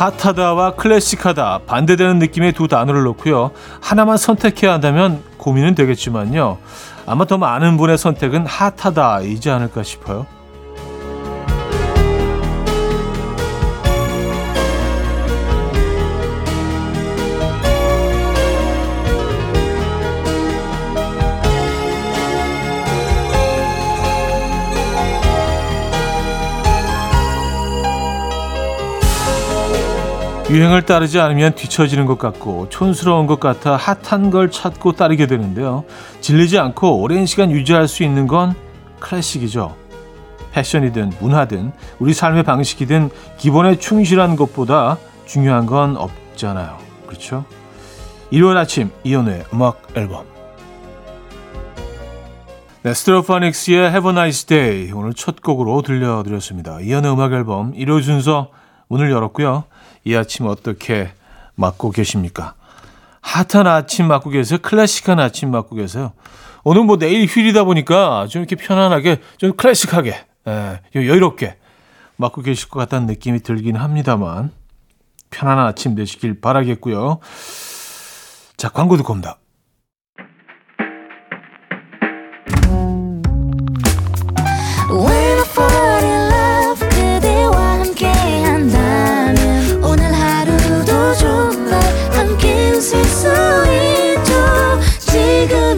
핫하다와 클래식하다 반대되는 느낌의 두 단어를 놓고요. 하나만 선택해야 한다면 고민은 되겠지만요. 아마 더 많은 분의 선택은 핫하다이지 않을까 싶어요. 유행을 따르지 않으면 뒤처지는 것 같고 촌스러운 것 같아 핫한 걸 찾고 따르게 되는데요. 질리지 않고 오랜 시간 유지할 수 있는 건 클래식이죠. 패션이든 문화든 우리 삶의 방식이든 기본에 충실한 것보다 중요한 건 없잖아요. 그렇죠? 일요일 아침 이연우의 음악 앨범 네, 스테로파닉스의 Have a Nice Day 오늘 첫 곡으로 들려드렸습니다. 이연우의 음악 앨범 일요 순서 문을 열었고요. 이 아침 어떻게 맞고 계십니까? 핫한 아침 맞고 계세요? 클래식한 아침 맞고 계세요? 오늘 뭐 내일 휴일이다 보니까 좀 이렇게 편안하게, 좀 클래식하게, 예, 여유롭게 맞고 계실 것 같다는 느낌이 들긴 합니다만, 편안한 아침 되시길 바라겠고요. 자, 광고 듣고 옵니다.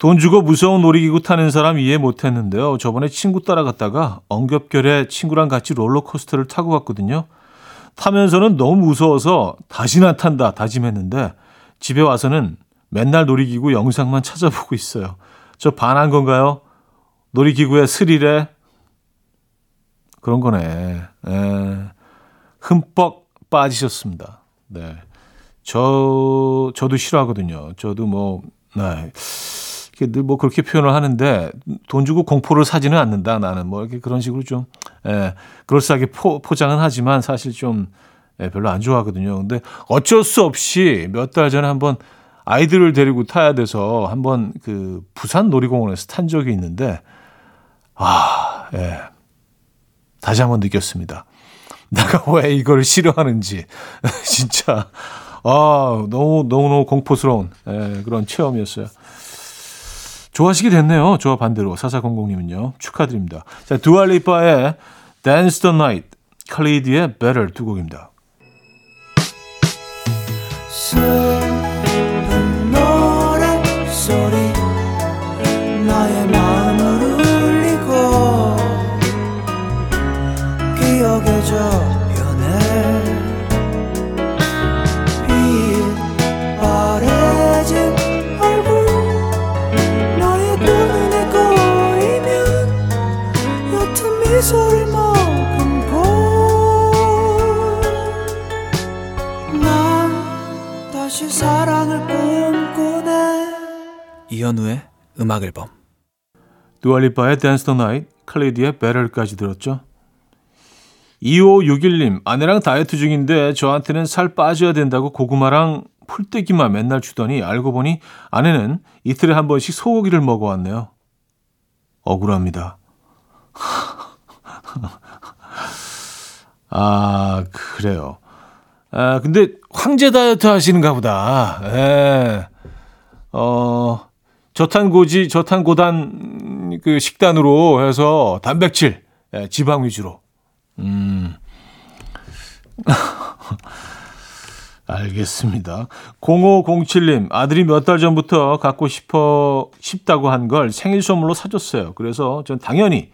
돈 주고 무서운 놀이기구 타는 사람 이해 못했는데요. 저번에 친구 따라갔다가 엉겹결에 친구랑 같이 롤러코스터를 타고 갔거든요. 타면서는 너무 무서워서 다시는 안 탄다 다짐했는데 집에 와서는 맨날 놀이기구 영상만 찾아보고 있어요. 저 반한 건가요? 놀이기구의 스릴에 그런 거네. 에, 예. 흠뻑 빠지셨습니다. 네. 저, 저도 싫어하거든요. 저도 뭐, 네. 늘 뭐 그렇게 표현을 하는데 돈 주고 공포를 사지는 않는다. 나는 뭐 이렇게 그런 식으로 좀, 예, 그럴싸하게 포, 포장은 하지만 사실 좀, 예, 별로 안 좋아하거든요. 근데 어쩔 수 없이 몇 달 전에 한번 아이들을 데리고 타야 돼서 한번 그 부산 놀이공원에서 탄 적이 있는데 아, 예. 다시 한번 느꼈습니다. 내가 왜 이걸 싫어하는지. 진짜, 아, 너무, 너무 너무 공포스러운 예, 그런 체험이었어요. 좋아하시게 됐네요. 저와 반대로. 사사공공님은요. 축하드립니다. 자, 두알리파의 Dance the Night, 클리디의 Better 두 곡입니다. 이현우의 음악 앨범 두아 리파의 Dance The Night, 칼리드의 Better까지 들었죠. 2561님, 아내랑 다이어트 중인데 저한테는 살 빠져야 된다고 고구마랑 풀떼기만 맨날 주더니 알고 보니 아내는 이틀에 한 번씩 소고기를 먹어왔네요. 억울합니다. 아, 그래요. 아, 근데 황제 다이어트 하시는가 보다. 예. 어, 저탄고지, 저탄고단 그 식단으로 해서 단백질, 예, 지방 위주로. 음. 알겠습니다. 0507님, 아들이 몇 달 전부터 갖고 싶어, 싶다고 한 걸 생일 선물로 사줬어요. 그래서 전 당연히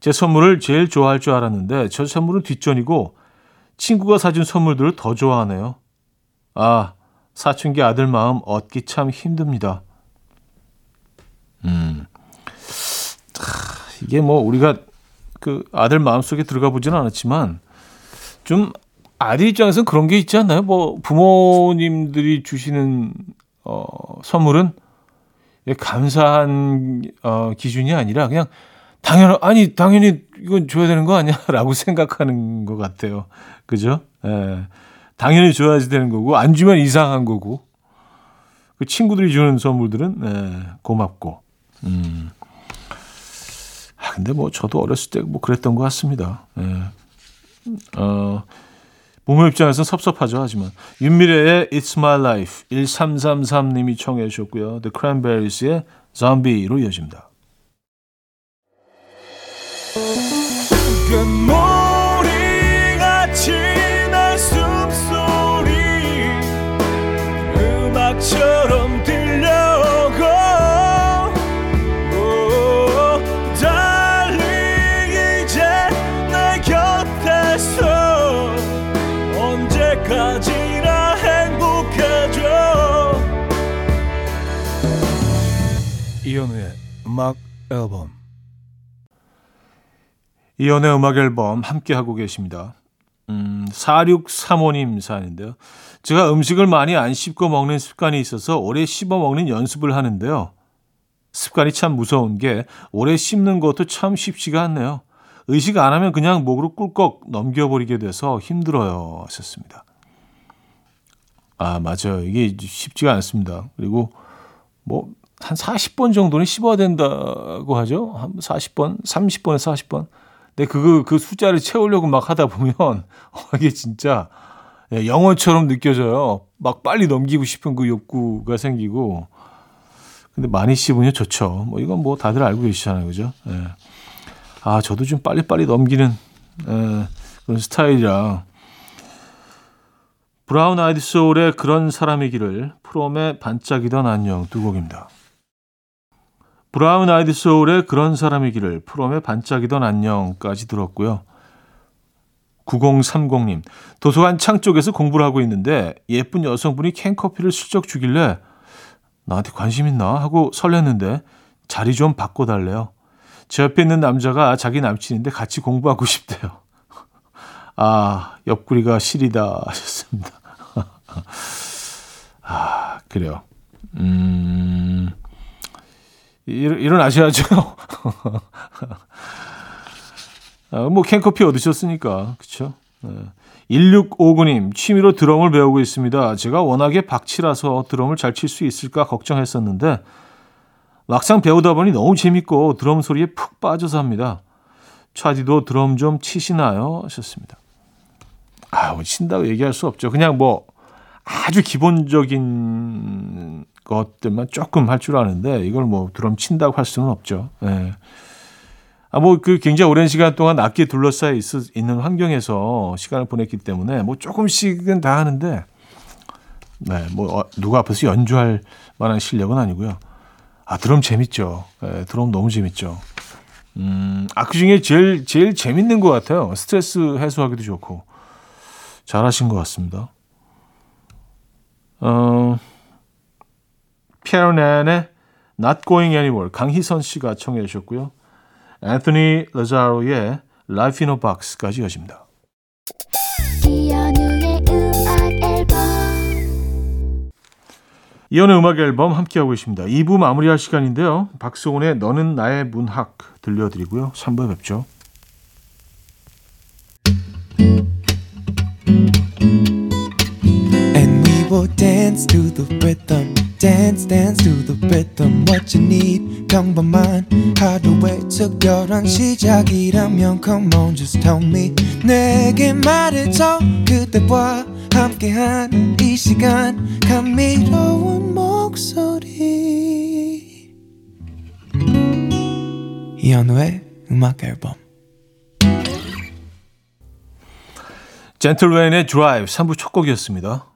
제 선물을 제일 좋아할 줄 알았는데, 저 선물은 뒷전이고, 친구가 사준 선물들을 더 좋아하네요. 아, 사춘기 아들 마음 얻기 참 힘듭니다. 음. 이게 뭐 우리가 그 아들 마음속에 들어가 보지는 않았지만 좀 아들 입장에서는 그런 게 있지 않나요? 뭐 부모님들이 주시는 어 선물은 감사한 어, 기준이 아니라 그냥 당연 아니 당연히 이건 줘야 되는 거 아니야라고 생각하는 것 같아요. 그죠? 예. 당연히 줘야지 되는 거고 안 주면 이상한 거고 그 친구들이 주는 선물들은 예, 고맙고 음. 아 근데 뭐 저도 어렸을 때 뭐 그랬던 것 같습니다. 예. 어. 부모 입장에서 섭섭하죠 하지만 윤미래의 It's My Life 1333님이 청해 주셨고요. The Cranberries의 Zombie로 이어집니다. 이현우의 음악 앨범 이연의 음악 앨범 함께 하고 계십니다. 음, 4635님 사연인데요. 제가 음식을 많이 안 씹고 먹는 습관이 있어서 오래 씹어 먹는 연습을 하는데요. 습관이 참 무서운 게 오래 씹는 것도 참 쉽지가 않네요. 의식 안 하면 그냥 목으로 꿀꺽 넘겨버리게 돼서 힘들어요. 하셨습니다. 아, 맞아요. 이게 쉽지가 않습니다. 그리고 뭐, 한 40번 정도는 씹어야 된다고 하죠. 한 40번, 30번에서 40번. 근데 그거 그 숫자를 채우려고 막 하다 보면 어, 이게 진짜 예, 영어처럼 느껴져요. 막 빨리 넘기고 싶은 그 욕구가 생기고. 근데 많이 씹으면 좋죠. 뭐 이건 뭐 다들 알고 계시잖아요, 그죠? 예. 아 저도 좀 빨리빨리 넘기는 예, 그런 스타일이라. 브라운 아이드 소울의 그런 사람이기를 프롬의 반짝이던 안녕 두 곡입니다. 브라운 아이드 소울의 그런 사람이기를 프롬의 반짝이던 안녕까지 들었고요. 9030님, 도서관 창 쪽에서 공부를 하고 있는데 예쁜 여성분이 캔커피를 슬쩍 주길래 나한테 관심 있나 하고 설렜는데 자리 좀 바꿔달래요. 제 옆에 있는 남자가 자기 남친인데 같이 공부하고 싶대요. 아, 옆구리가 시리다 하셨습니다. 아, 그래요. 음, 일, 일어나셔야죠. 아, 뭐 캔커피 얻으셨으니까 그렇죠. 네. 1659님 취미로 드럼을 배우고 있습니다. 제가 워낙에 박치라서 드럼을 잘 칠 수 있을까 걱정했었는데 막상 배우다 보니 너무 재밌고 드럼 소리에 푹 빠져서 합니다. 차디도 드럼 좀 치시나요? 하셨습니다. 아, 뭐 친다고 얘기할 수 없죠. 그냥 뭐 아주 기본적인 것들만 조금 할 줄 아는데 이걸 뭐 드럼 친다고 할 수는 없죠. 네. 아, 뭐, 그 굉장히 오랜 시간 동안 악기에 둘러싸여 있, 있는 환경에서 시간을 보냈기 때문에 뭐 조금씩은 다 하는데, 네, 뭐, 어, 누가 앞에서 연주할 만한 실력은 아니고요. 아, 드럼 재밌죠. 네, 드럼 너무 재밌죠. 음, 아, 그 중에 제일, 제일 재밌는 것 같아요. 스트레스 해소하기도 좋고. 잘하신 것 같습니다. 어, 피아노의 Not Going Anywhere 강희선 씨가 청해 주셨고요. 앤토니 라자로의 Life in a Box까지 여집니다. 이연우의 음악 앨범 함께하고 있습니다. 2부 마무리할 시간인데요. 박수훈의 너는 나의 문학 들려드리고요. 3부에 뵙죠. And we will dance to the rhythm dance dance to the rhythm what you need. 평범한 하루의 특별한 시작이라면 come on just tell me. 내게 말해줘 그대와 함께한 이 시간. 감미로운 목소리. 이현우의 음악 앨범. 젠틀웨인의 드라이브 3부 첫 곡이었습니다.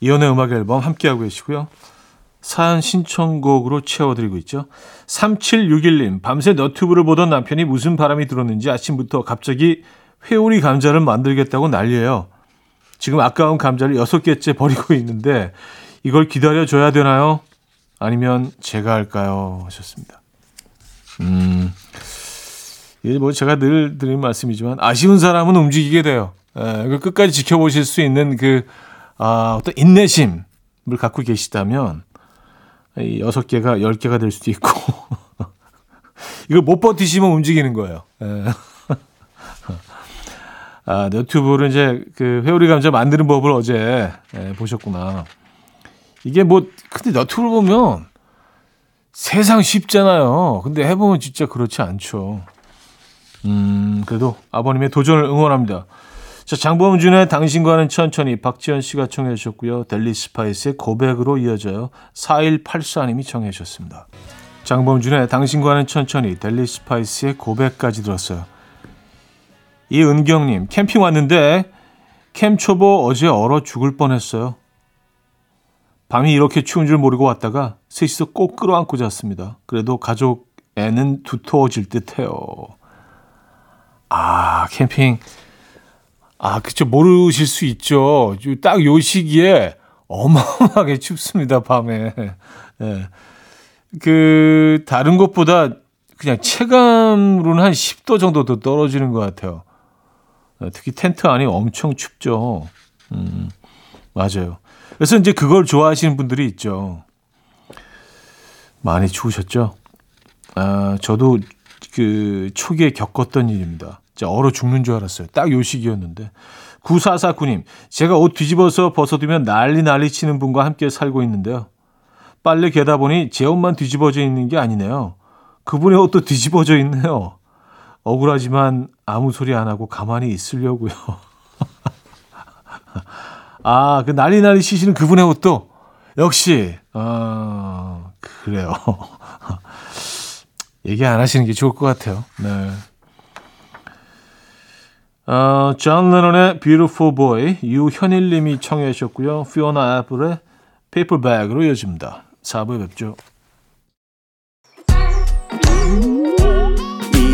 이연의 음악 앨범 함께하고 계시고요. 사연 신청곡으로 채워드리고 있죠. 3761님, 밤새 너튜브를 보던 남편이 무슨 바람이 들었는지 아침부터 갑자기 회오리 감자를 만들겠다고 난리예요. 지금 아까운 감자를 6개째 버리고 있는데 이걸 기다려줘야 되나요? 아니면 제가 할까요? 하셨습니다. 음, 이게 뭐 제가 늘 드리는 말씀이지만 아쉬운 사람은 움직이게 돼요. 예, 그 끝까지 지켜보실 수 있는 그 아, 어떤 인내심을 갖고 계시다면 이 여섯 개가 열 개가 될 수도 있고 이걸 못 버티시면 움직이는 거예요. 예. 아, 너튜브를 이제 그 회오리 감자 만드는 법을 어제 예, 보셨구나. 이게 뭐 근데 너튜브를 보면 세상 쉽잖아요. 근데 해보면 진짜 그렇지 않죠. 음, 그래도 아버님의 도전을 응원합니다. 자, 장범준의 당신과는 천천히 박지현 씨가 청해 주셨고요. 델리 스파이스의 고백으로 이어져요. 4184님이 청해 주셨습니다. 장범준의 당신과는 천천히 델리 스파이스의 고백까지 들었어요. 이은경님, 캠핑 왔는데 캠 초보 어제 얼어 죽을 뻔했어요. 밤이 이렇게 추운 줄 모르고 왔다가 셋이서 꼭 끌어안고 잤습니다. 그래도 가족 애는 두터워질 듯해요. 아, 캠핑. 아, 그쵸. 모르실 수 있죠. 딱 요 시기에 어마어마하게 춥습니다, 밤에. 예. 그, 다른 곳보다 그냥 체감으로는 한 10도 정도 더 떨어지는 것 같아요. 예, 특히 텐트 안이 엄청 춥죠. 음, 맞아요. 그래서 이제 그걸 좋아하시는 분들이 있죠. 많이 추우셨죠? 아, 저도 그 초기에 겪었던 일입니다. 진짜 얼어 죽는 줄 알았어요. 딱 요 시기였는데. 9449님, 제가 옷 뒤집어서 벗어두면 난리 난리 치는 분과 함께 살고 있는데요. 빨래 개다 보니 제 옷만 뒤집어져 있는 게 아니네요. 그분의 옷도 뒤집어져 있네요. 억울하지만 아무 소리 안 하고 가만히 있으려고요. 아, 그 난리 치시는 그분의 옷도 역시, 아, 그래요. 얘기 안 하시는 게 좋을 것 같아요. 네. 어, 존 레논의 Beautiful Boy, 유현일 님이 청해 주셨고요. 피오나 애플의 Paper Bag으로 이어집니다. 4부에 뵙죠.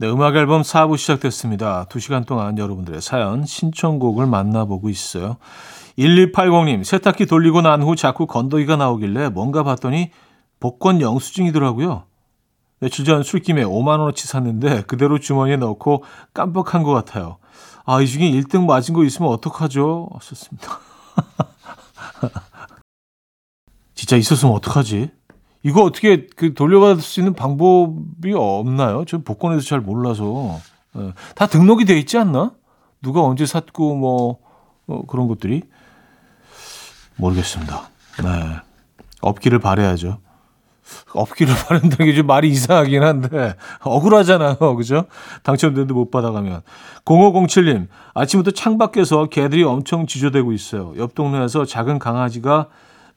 네, 음악 앨범 4부 시작됐습니다. 2시간 동안 여러분들의 사연, 신청곡을 만나보고 있어요. 1280님, 세탁기 돌리고 난 후 자꾸 건더기가 나오길래 뭔가 봤더니 복권 영수증이더라고요. 며칠 전 술김에 5만원어치 샀는데 그대로 주머니에 넣고 깜빡한 것 같아요. 아, 이 중에 1등 맞은 거 있으면 어떡하죠? 하셨습니다. 진짜 있었으면 어떡하지? 이거 어떻게 그 돌려받을 수 있는 방법이 없나요? 저 복권에서 잘 몰라서. 예. 다 등록이 돼 있지 않나? 누가 언제 샀고 뭐 어, 그런 것들이 모르겠습니다. 네. 없기를 바래야죠. 없기를 바란다는 게 좀 말이 이상하긴 한데 억울하잖아요. 그죠? 당첨됐는데 못 받아가면. 0507님 아침부터 창밖에서 개들이 엄청 지저대고 있어요. 옆 동네에서 작은 강아지가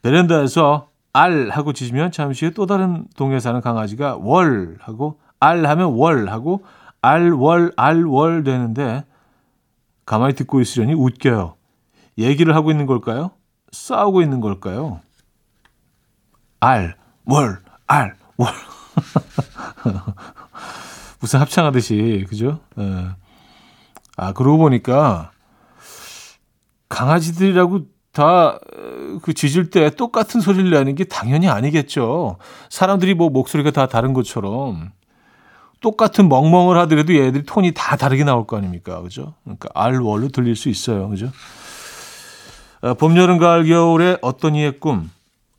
베란다에서 알 하고 짖으면 잠시 후에 또 다른 동네에 사는 강아지가 월 하고 알 하면 월 하고 알월 알월 되는데 가만히 듣고 있으려니 웃겨요. 얘기를 하고 있는 걸까요? 싸우고 있는 걸까요? 알, 월, 알, 월. 무슨 합창하듯이, 그죠? 예. 아, 그러고 보니까 강아지들이라고 다 그 짖을 때 똑같은 소리를 내는 게 당연히 아니겠죠. 사람들이 뭐 목소리가 다 다른 것처럼 똑같은 멍멍을 하더라도 얘들이 톤이 다 다르게 나올 거 아닙니까? 그죠? 그러니까 알월로 들릴 수 있어요. 그죠? 어, 봄, 여름, 가을, 겨울의 어떤 이의 꿈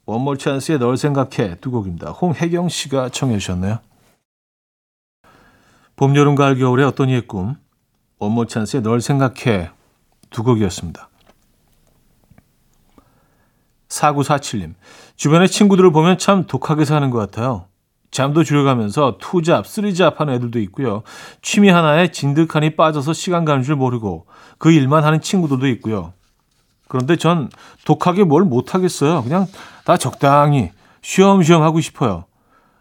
원몰 찬스의 널 생각해 두 곡입니다. 홍혜경 씨가 청해 주셨네요. 봄, 여름, 가을, 겨울의 어떤 이의 꿈 원몰 찬스의 널 생각해 두 곡이었습니다. 4947님. 주변의 친구들을 보면 참 독하게 사는 것 같아요. 잠도 줄여가면서 투잡, 쓰리잡 하는 애들도 있고요. 취미 하나에 진득하니 빠져서 시간 가는 줄 모르고 그 일만 하는 친구들도 있고요. 그런데 전 독하게 뭘 못하겠어요. 그냥 다 적당히 쉬엄쉬엄 하고 싶어요.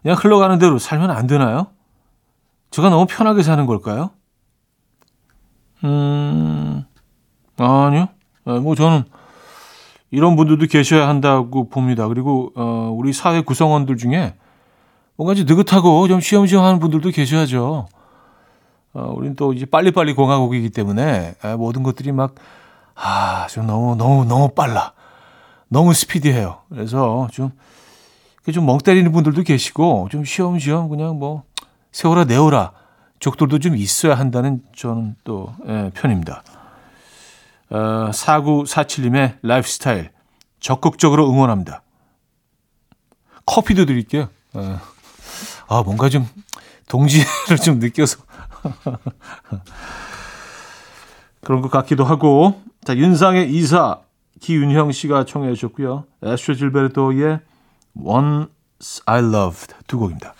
그냥 흘러가는 대로 살면 안 되나요? 제가 너무 편하게 사는 걸까요? 음, 아니요. 뭐 저는 이런 분들도 계셔야 한다고 봅니다. 그리고 어, 우리 사회 구성원들 중에 뭔가 좀 느긋하고 좀 쉬엄쉬엄 하는 분들도 계셔야죠. 어, 우리는 또 이제 빨리빨리 공화국이기 때문에 아, 모든 것들이 막, 아, 좀 너무, 너무, 너무 빨라. 너무 스피디해요. 그래서 좀, 좀 멍 때리는 분들도 계시고, 좀 쉬엄쉬엄 그냥 뭐, 세월아, 네월아. 족들도 좀 있어야 한다는 저는 또, 예, 편입니다. 어, 4947님의 라이프 스타일 적극적으로 응원합니다. 커피도 드릴게요. 어. 아, 뭔가 좀 동지를 좀 느껴서 그런 것 같기도 하고 자 윤상의 이사 기윤형 씨가 청해 주셨고요. 에스트로 질베르토의 Once I Loved 두 곡입니다.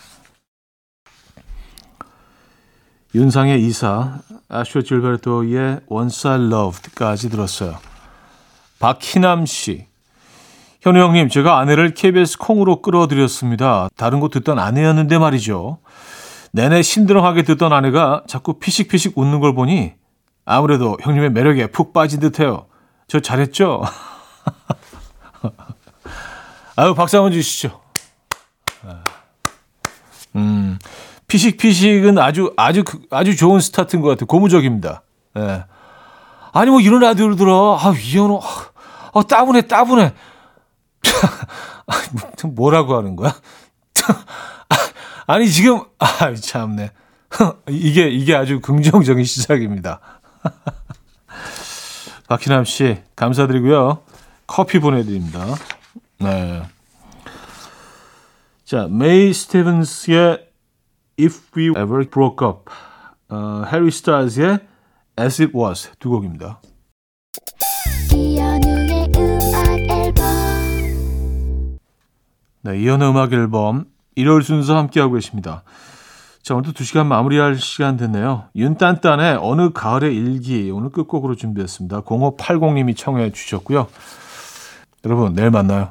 윤상의 이사, 아슈 질베르토의 Once I Loved까지 들었어요. 박희남 씨. 현우 형님, 제가 아내를 KBS 콩으로 끌어들였습니다. 다른 곳 듣던 아내였는데 말이죠. 내내 심드렁하게 듣던 아내가 자꾸 피식피식 웃는 걸 보니 아무래도 형님의 매력에 푹 빠진 듯해요. 저 잘했죠? 아유, 박수 한번 주시죠. 음, 피식피식은 아주, 아주, 아주 좋은 스타트인 것 같아요. 고무적입니다. 예. 아니, 뭐 이런 라디오를 들어. 아, 이현우, 아, 따분해, 따분해. 뭐라고 하는 거야? 아니, 지금, 아, 참네. 이게, 이게 아주 긍정적인 시작입니다. 박희남 씨, 감사드리고요. 커피 보내드립니다. 네. 자, 메이 스티븐스의 If We Ever Broke Up, 어, 해리 스타일즈의 As It Was 두 곡입니다. 이현우의 음악 앨범 네, 이현의 음악 앨범 일요일 순서 함께하고 계십니다. 자, 오늘도 두 시간 마무리할 시간 됐네요. 윤딴딴의 어느 가을의 일기 오늘 끝곡으로 준비했습니다. 0580님이 청해 주셨고요. 여러분, 내일 만나요.